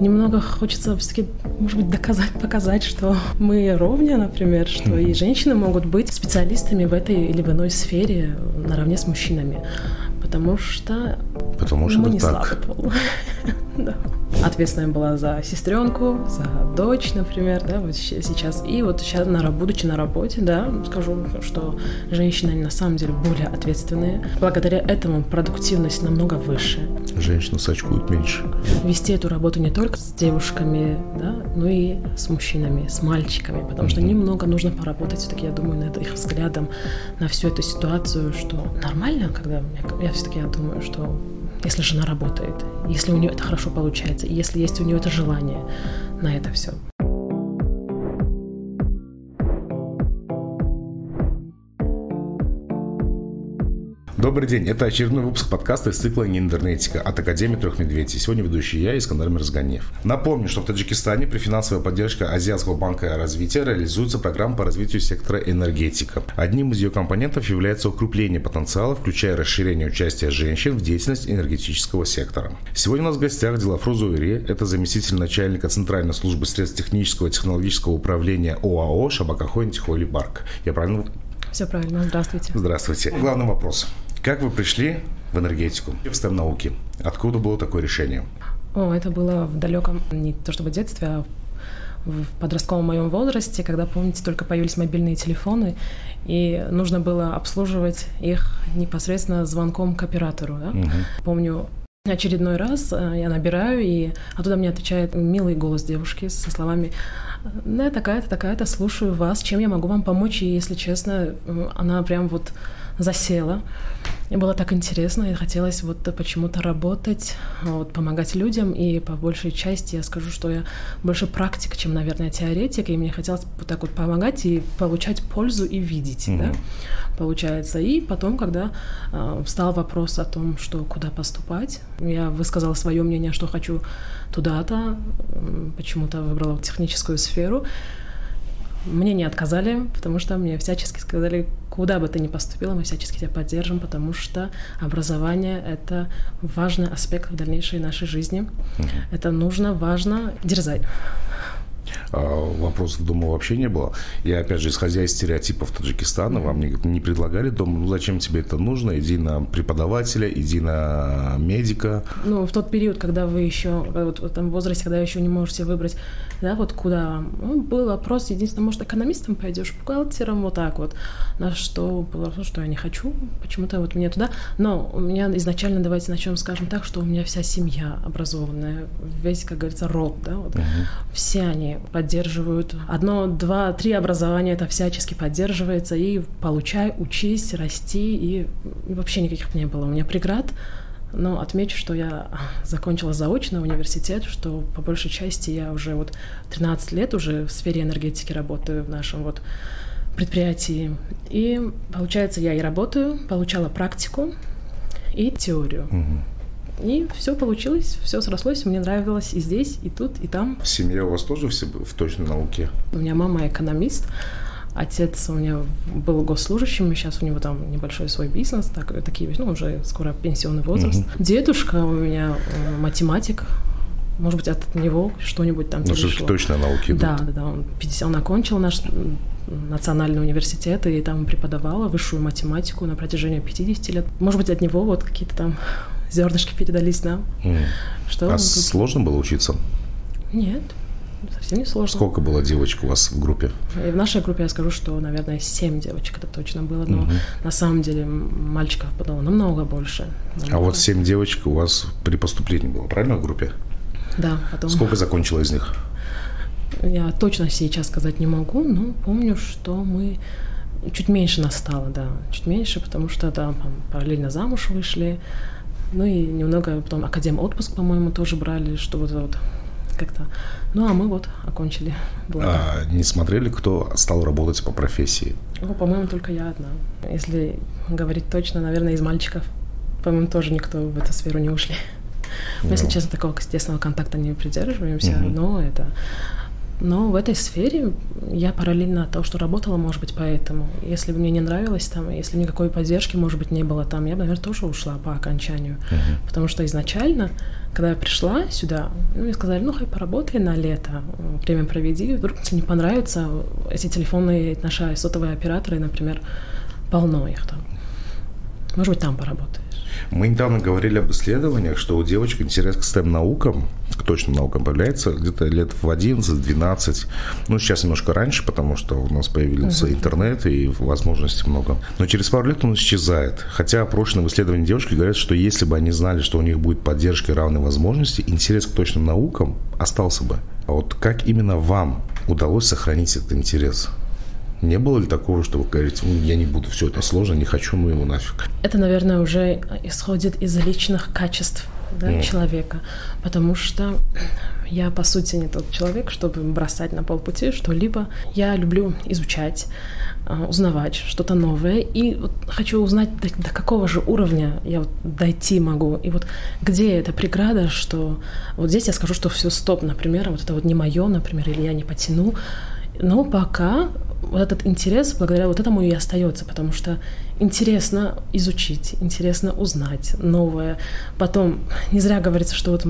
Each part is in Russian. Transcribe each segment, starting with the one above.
немного хочется все-таки, может быть, доказать, показать, что мы ровня, например, что и женщины могут быть специалистами в этой или в иной сфере наравне с мужчинами. Потому что, Потому что мы не так. слабый пол. да. Ответственная была за сестренку, за дочь, например, да, вот сейчас. И вот сейчас, на, будучи на работе, да, скажу, что женщины на самом деле более ответственные. Благодаря этому продуктивность намного выше. Женщины сачкуют меньше. Вести эту работу не только с девушками, да, но и с мужчинами, с мальчиками, потому что немного нужно поработать все-таки, я думаю, над их взглядом на всю эту ситуацию, что нормально, когда я, я все-таки я думаю, что если жена работает, если у нее это хорошо получается, если есть у нее это желание на это все. Добрый день, это очередной выпуск подкаста из цикла «Неинтернетика» от Академии Трех Медведей. Сегодня ведущий я, Искандар Мирзганев. Напомню, что в Таджикистане при финансовой поддержке Азиатского банка развития реализуется программа по развитию сектора энергетика. Одним из ее компонентов является укрепление потенциала, включая расширение участия женщин в деятельности энергетического сектора. Сегодня у нас в гостях Дилафруза Уири, это заместитель начальника Центральной службы средств технического и технологического управления ОАО «Шабакахой Тихоли Барк». Я правильно все правильно. Здравствуйте. Здравствуйте. Главный вопрос. Как вы пришли в энергетику, в STEM-науки? Откуда было такое решение? О, это было в далеком, не то чтобы детстве, а в подростковом моем возрасте, когда, помните, только появились мобильные телефоны, и нужно было обслуживать их непосредственно звонком к оператору. Да? Угу. Помню, очередной раз э, я набираю, и оттуда мне отвечает милый голос девушки со словами «Да, такая-то, такая-то, слушаю вас, чем я могу вам помочь?» И, если честно, она прям вот засела. И было так интересно, и хотелось вот почему-то работать, вот, помогать людям, и по большей части я скажу, что я больше практик, чем, наверное, теоретик, и мне хотелось вот так вот помогать и получать пользу и видеть, mm-hmm. да, получается. И потом, когда э, встал вопрос о том, что куда поступать, я высказала свое мнение, что хочу туда-то, почему-то выбрала техническую сферу, мне не отказали, потому что мне всячески сказали, куда бы ты ни поступила, мы всячески тебя поддержим, потому что образование — это важный аспект в дальнейшей нашей жизни. Угу. Это нужно, важно. Дерзай. А, вопросов дома вообще не было. Я, опять же, исходя из стереотипов Таджикистана, вам не, не предлагали дома, ну зачем тебе это нужно, иди на преподавателя, иди на медика. Ну, в тот период, когда вы еще, вот в этом возрасте, когда еще не можете выбрать, да, вот куда, ну, был вопрос, единственное, может, экономистом пойдешь, бухгалтером, вот так вот, на что было вопрос, что я не хочу, почему-то вот мне туда, но у меня изначально, давайте начнем, скажем так, что у меня вся семья образованная, весь, как говорится, род, да, вот, угу. все они поддерживают. Одно, два, три образования это всячески поддерживается. И получай, учись, расти. И вообще никаких не было у меня преград. Но отмечу, что я закончила заочно университет, что по большей части я уже вот 13 лет уже в сфере энергетики работаю в нашем вот предприятии. И получается, я и работаю, получала практику и теорию. Угу. И все получилось, все срослось, мне нравилось и здесь, и тут, и там. Семья у вас тоже все в точной науке? У меня мама экономист, Отец у меня был госслужащим, сейчас у него там небольшой свой бизнес, так, такие, ну, уже скоро пенсионный возраст. Угу. Дедушка у меня э, математик, может быть, от него что-нибудь там Ну, все-таки точно науки Да, да, да. Он, 50, он окончил наш национальный университет и там преподавала высшую математику на протяжении 50 лет. Может быть, от него вот какие-то там зернышки передались нам. Mm. Что а сложно было учиться? Нет, совсем не сложно. Сколько было девочек у вас в группе? И в нашей группе я скажу, что, наверное, семь девочек это точно было, но угу. на самом деле мальчиков было намного больше. Намного. А вот семь девочек у вас при поступлении было, правильно, в группе? Да, потом... Сколько закончила из них? Я точно сейчас сказать не могу, но помню, что мы чуть меньше нас стало, да, чуть меньше, потому что там параллельно замуж вышли, ну и немного потом академ отпуск, по-моему, тоже брали, что вот, вот как-то. Ну, а мы вот окончили. А не смотрели, кто стал работать по профессии? О, по-моему, только я одна. Если говорить точно, наверное, из мальчиков, по-моему, тоже никто в эту сферу не ушли. Мы, если ну. честно, такого естественного контакта не придерживаемся, угу. но это Но в этой сфере я параллельно от того, что работала, может быть, поэтому. Если бы мне не нравилось там, если никакой поддержки, может быть, не было там, я бы, наверное, тоже ушла по окончанию. Uh-huh. Потому что изначально, когда я пришла сюда, ну, мне сказали, ну, хай поработай на лето, время проведи, вдруг тебе не понравится, эти телефонные наши сотовые операторы, например, полно их там. Может быть, там поработай. Мы недавно говорили об исследованиях, что у девочек интерес к STEM-наукам, точным наукам появляется где-то лет в 11-12. Ну, сейчас немножко раньше, потому что у нас появился uh-huh. интернет и возможностей много. Но через пару лет он исчезает. Хотя опрошенные в исследовании девушки говорят, что если бы они знали, что у них будет поддержка и равные возможности, интерес к точным наукам остался бы. А вот как именно вам удалось сохранить этот интерес? Не было ли такого, что вы говорите, я не буду, все это сложно, не хочу, ну ему нафиг? Это, наверное, уже исходит из личных качеств да, mm. человека, потому что я, по сути, не тот человек, чтобы бросать на полпути что-либо. Я люблю изучать, а, узнавать что-то новое, и вот хочу узнать, до, до какого же уровня я вот дойти могу, и вот где эта преграда, что вот здесь я скажу, что все стоп, например, вот это вот не мое, например, или я не потяну, но пока вот этот интерес благодаря вот этому и остается, потому что интересно изучить, интересно узнать новое. Потом не зря говорится, что вот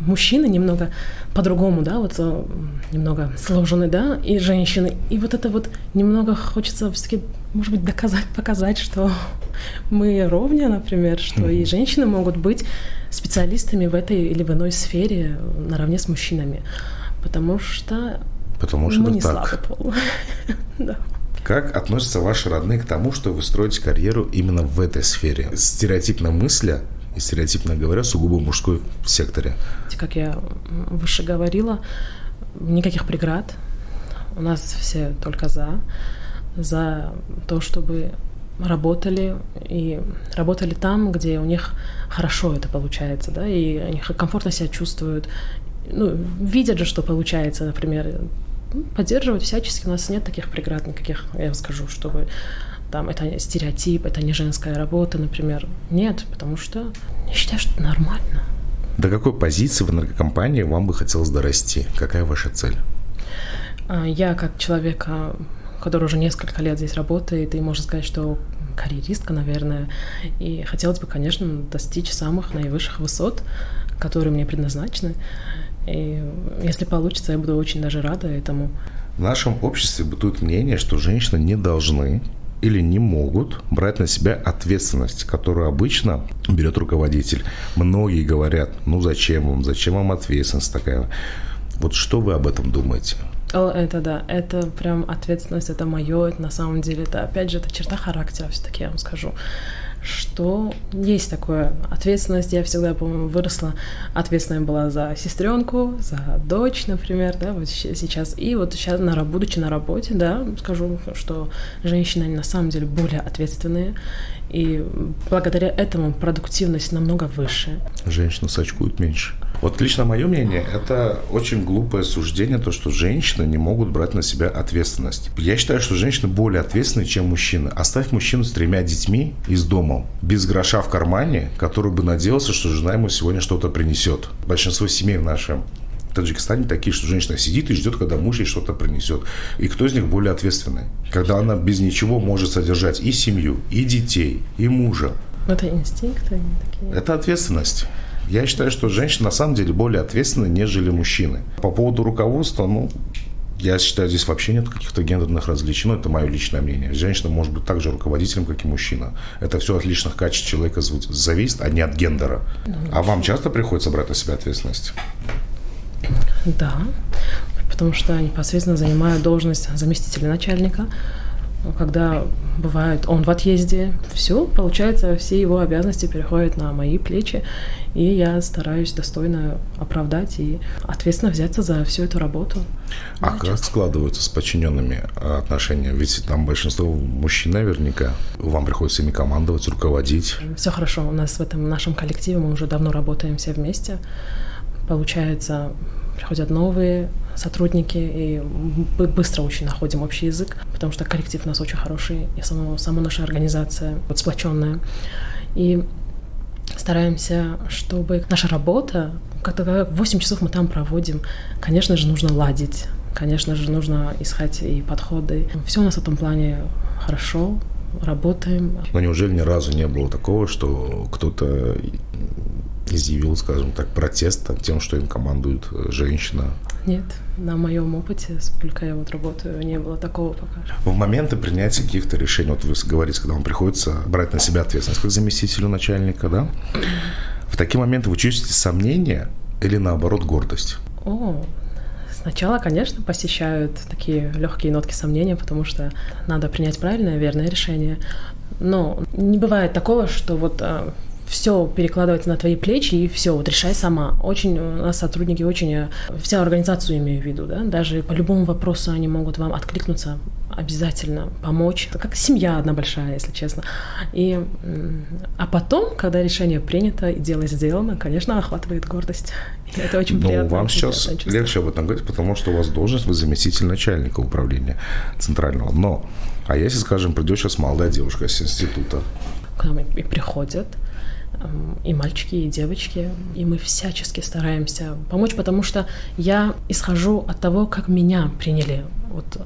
мужчины немного по-другому, да, вот э, немного сложены, да, и женщины. И вот это вот немного хочется все-таки, может быть, доказать, показать, что мы ровня, например, что mm-hmm. и женщины могут быть специалистами в этой или в иной сфере наравне с мужчинами. Потому что Потому что Мы это не так. пол. да. Как относятся ваши родные к тому, что вы строите карьеру именно в этой сфере? Стереотипно мысля и стереотипно говоря, сугубо мужской секторе. Как я выше говорила, никаких преград. У нас все только за. За то, чтобы работали и работали там, где у них хорошо это получается, да, и они комфортно себя чувствуют, ну, видят же, что получается, например, ну, поддерживать всячески. У нас нет таких преград никаких, я вам скажу, чтобы там это стереотип, это не женская работа, например. Нет, потому что я считаю, что это нормально. До какой позиции в энергокомпании вам бы хотелось дорасти? Какая ваша цель? А, я как человек, а, который уже несколько лет здесь работает, и можно сказать, что карьеристка, наверное, и хотелось бы, конечно, достичь самых наивысших высот, которые мне предназначены. И если получится, я буду очень даже рада этому. В нашем обществе бытует мнение, что женщины не должны или не могут брать на себя ответственность, которую обычно берет руководитель. Многие говорят, ну зачем вам, зачем вам ответственность такая? Вот что вы об этом думаете? О, это да, это прям ответственность, это мое, это на самом деле, это опять же, это черта характера все-таки, я вам скажу что есть такое ответственность. Я всегда, по-моему, выросла, ответственная была за сестренку, за дочь, например, да, вот сейчас. И вот сейчас, на, будучи на работе, да, скажу, что женщины, они на самом деле более ответственные, и благодаря этому продуктивность намного выше. Женщины сачкуют меньше. Вот лично мое мнение, это очень глупое суждение, то, что женщины не могут брать на себя ответственность. Я считаю, что женщины более ответственны, чем мужчины. Оставь мужчину с тремя детьми из дома, без гроша в кармане, который бы надеялся, что жена ему сегодня что-то принесет. Большинство семей в нашем Таджикистане такие, что женщина сидит и ждет, когда муж ей что-то принесет. И кто из них более ответственный? Когда она без ничего может содержать и семью, и детей, и мужа. Это инстинкты такие. Это ответственность. Я считаю, что женщины на самом деле более ответственны, нежели мужчины. По поводу руководства, ну, я считаю, здесь вообще нет каких-то гендерных различий. Ну, это мое личное мнение. Женщина может быть также руководителем, как и мужчина. Это все от личных качеств человека зависит, а не от гендера. А вам часто приходится брать на себя ответственность? Да, потому что непосредственно занимаю должность заместителя начальника. Когда бывает он в отъезде, все, получается, все его обязанности переходят на мои плечи, и я стараюсь достойно оправдать и ответственно взяться за всю эту работу. А да, как часто. складываются с подчиненными отношения? Ведь там большинство мужчин наверняка. Вам приходится ими командовать, руководить. Все хорошо. У нас в этом нашем коллективе мы уже давно работаем все вместе. Получается, приходят новые сотрудники, и мы быстро очень находим общий язык, потому что коллектив у нас очень хороший, и сама, сама наша организация вот сплоченная. И стараемся, чтобы наша работа, как 8 часов мы там проводим, конечно же, нужно ладить. Конечно же, нужно искать и подходы. Все у нас в этом плане хорошо, работаем. Но неужели ни разу не было такого, что кто-то изъявил, скажем так, протест тем, что им командует женщина? Нет, на моем опыте, сколько я вот работаю, не было такого пока. В моменты принятия каких-то решений, вот вы говорите, когда вам приходится брать на себя ответственность как заместителю начальника, да? В такие моменты вы чувствуете сомнения или наоборот гордость? О, Сначала, конечно, посещают такие легкие нотки сомнения, потому что надо принять правильное, верное решение. Но не бывает такого, что вот а, все перекладывается на твои плечи и все, вот решай сама. Очень у нас сотрудники очень, э, вся организацию имею в виду, да, даже по любому вопросу они могут вам откликнуться, обязательно помочь. Это как семья одна большая, если честно. И, а потом, когда решение принято и дело сделано, конечно, охватывает гордость. И это очень Но приятно. вам сейчас легче об этом говорить, потому что у вас должность, вы заместитель начальника управления центрального. Но, а если, скажем, придет сейчас молодая девушка с института, к нам и приходят, и мальчики, и девочки, и мы всячески стараемся помочь, потому что я исхожу от того, как меня приняли вот,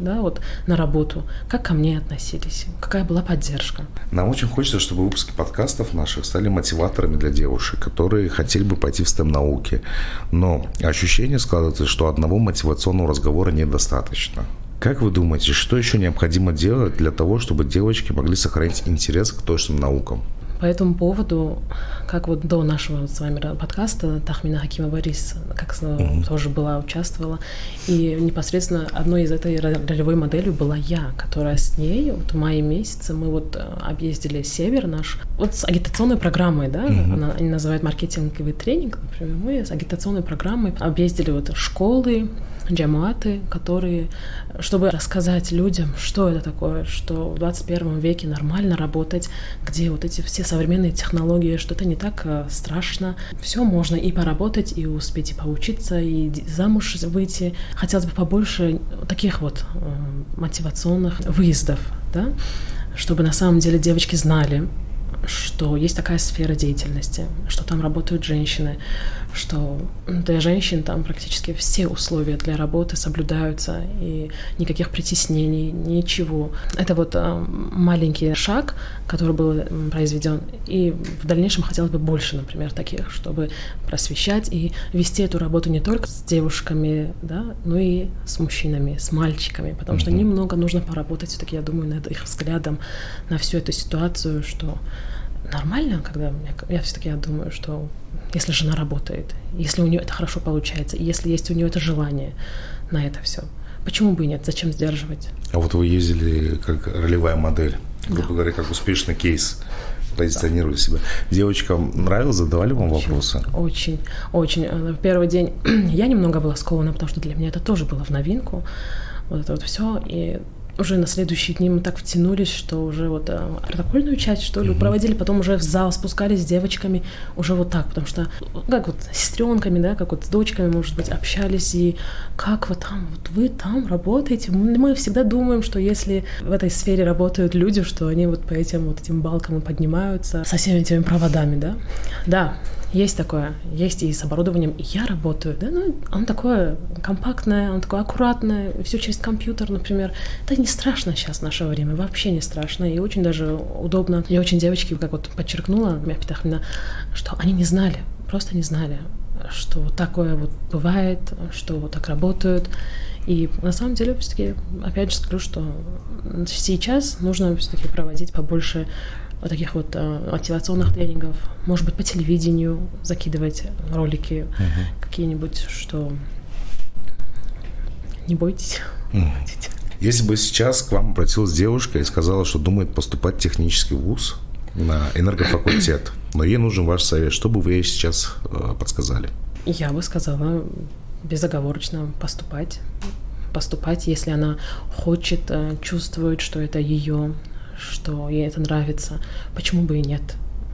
да, вот на работу, как ко мне относились, какая была поддержка. Нам очень хочется, чтобы выпуски подкастов наших стали мотиваторами для девушек, которые хотели бы пойти в STEM-науки, но ощущение складывается, что одного мотивационного разговора недостаточно. Как вы думаете, что еще необходимо делать для того, чтобы девочки могли сохранить интерес к точным наукам? По этому поводу, как вот до нашего с вами подкаста Тахмина Хакима Борис, как mm-hmm. тоже была, участвовала, и непосредственно одной из этой ролевой моделью была я, которая с ней вот в мае месяце мы вот э, объездили север наш, вот с агитационной программой, да, mm-hmm. она, они называют маркетинговый тренинг, например, мы с агитационной программой объездили вот школы, джамуаты, которые, чтобы рассказать людям, что это такое, что в 21 веке нормально работать, где вот эти все современные технологии, что это не так э, страшно. Все можно и поработать, и успеть и поучиться, и замуж выйти. Хотелось бы побольше таких вот э, мотивационных выездов, да, чтобы на самом деле девочки знали, что есть такая сфера деятельности, что там работают женщины, что для женщин там практически все условия для работы соблюдаются, и никаких притеснений, ничего. Это вот э, маленький шаг, который был произведен, и в дальнейшем хотелось бы больше, например, таких, чтобы просвещать и вести эту работу не только с девушками, да, но и с мужчинами, с мальчиками, потому что немного нужно поработать все-таки, я думаю, над их взглядом на всю эту ситуацию, что нормально, когда я, я все-таки я думаю, что если жена работает, если у нее это хорошо получается, если есть у нее это желание на это все, почему бы и нет? Зачем сдерживать? А вот вы ездили как ролевая модель, грубо да. говоря, как успешный кейс позиционировали себя. Девочкам нравилось, задавали вам очень, вопросы? Очень, очень. В первый день я немного была скована, потому что для меня это тоже было в новинку. Вот это вот все. И уже на следующие дни мы так втянулись, что уже вот э, протокольную часть, что ли, mm-hmm. проводили, потом уже в зал спускались с девочками, уже вот так, потому что как вот с сестренками, да, как вот с дочками, может быть, общались, и как вы там, вот вы там работаете. Мы всегда думаем, что если в этой сфере работают люди, что они вот по этим вот этим балкам и поднимаются со всеми этими проводами, да. Да, есть такое, есть и с оборудованием, и я работаю, да, ну, он такое компактное, он такое аккуратное, все через компьютер, например. Это не страшно сейчас в наше время, вообще не страшно, и очень даже удобно. И очень девочки, как вот подчеркнула Мяпитахмина, что они не знали, просто не знали, что такое вот бывает, что вот так работают. И на самом деле, все-таки, опять же скажу, что сейчас нужно все-таки проводить побольше вот таких вот э, мотивационных тренингов, может быть, по телевидению закидывать ролики uh-huh. какие-нибудь, что не бойтесь. Uh-huh. Если бы сейчас к вам обратилась девушка и сказала, что думает поступать в технический вуз на энергофакультет, но ей нужен ваш совет, что бы вы ей сейчас э, подсказали? Я бы сказала безоговорочно поступать поступать, если она хочет, э, чувствует, что это ее что ей это нравится, почему бы и нет?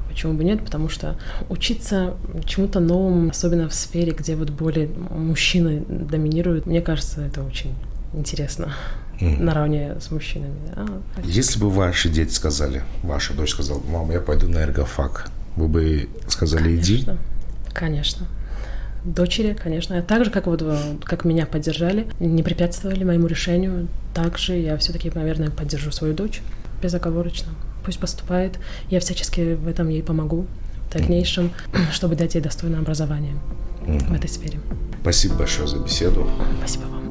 Почему бы нет? Потому что учиться чему-то новому, особенно в сфере, где вот более мужчины доминируют, мне кажется, это очень интересно mm. наравне с мужчинами. Да? Если бы ваши дети сказали, ваша дочь сказала, мама, я пойду на эргофак, вы бы сказали конечно, «иди»? Конечно. Дочери, конечно, так же, как вот как меня поддержали, не препятствовали моему решению, также я все-таки, наверное, поддержу свою дочь безоговорочно. Пусть поступает, я всячески в этом ей помогу в дальнейшем, чтобы дать ей достойное образование в этой сфере. Спасибо большое за беседу. Спасибо вам.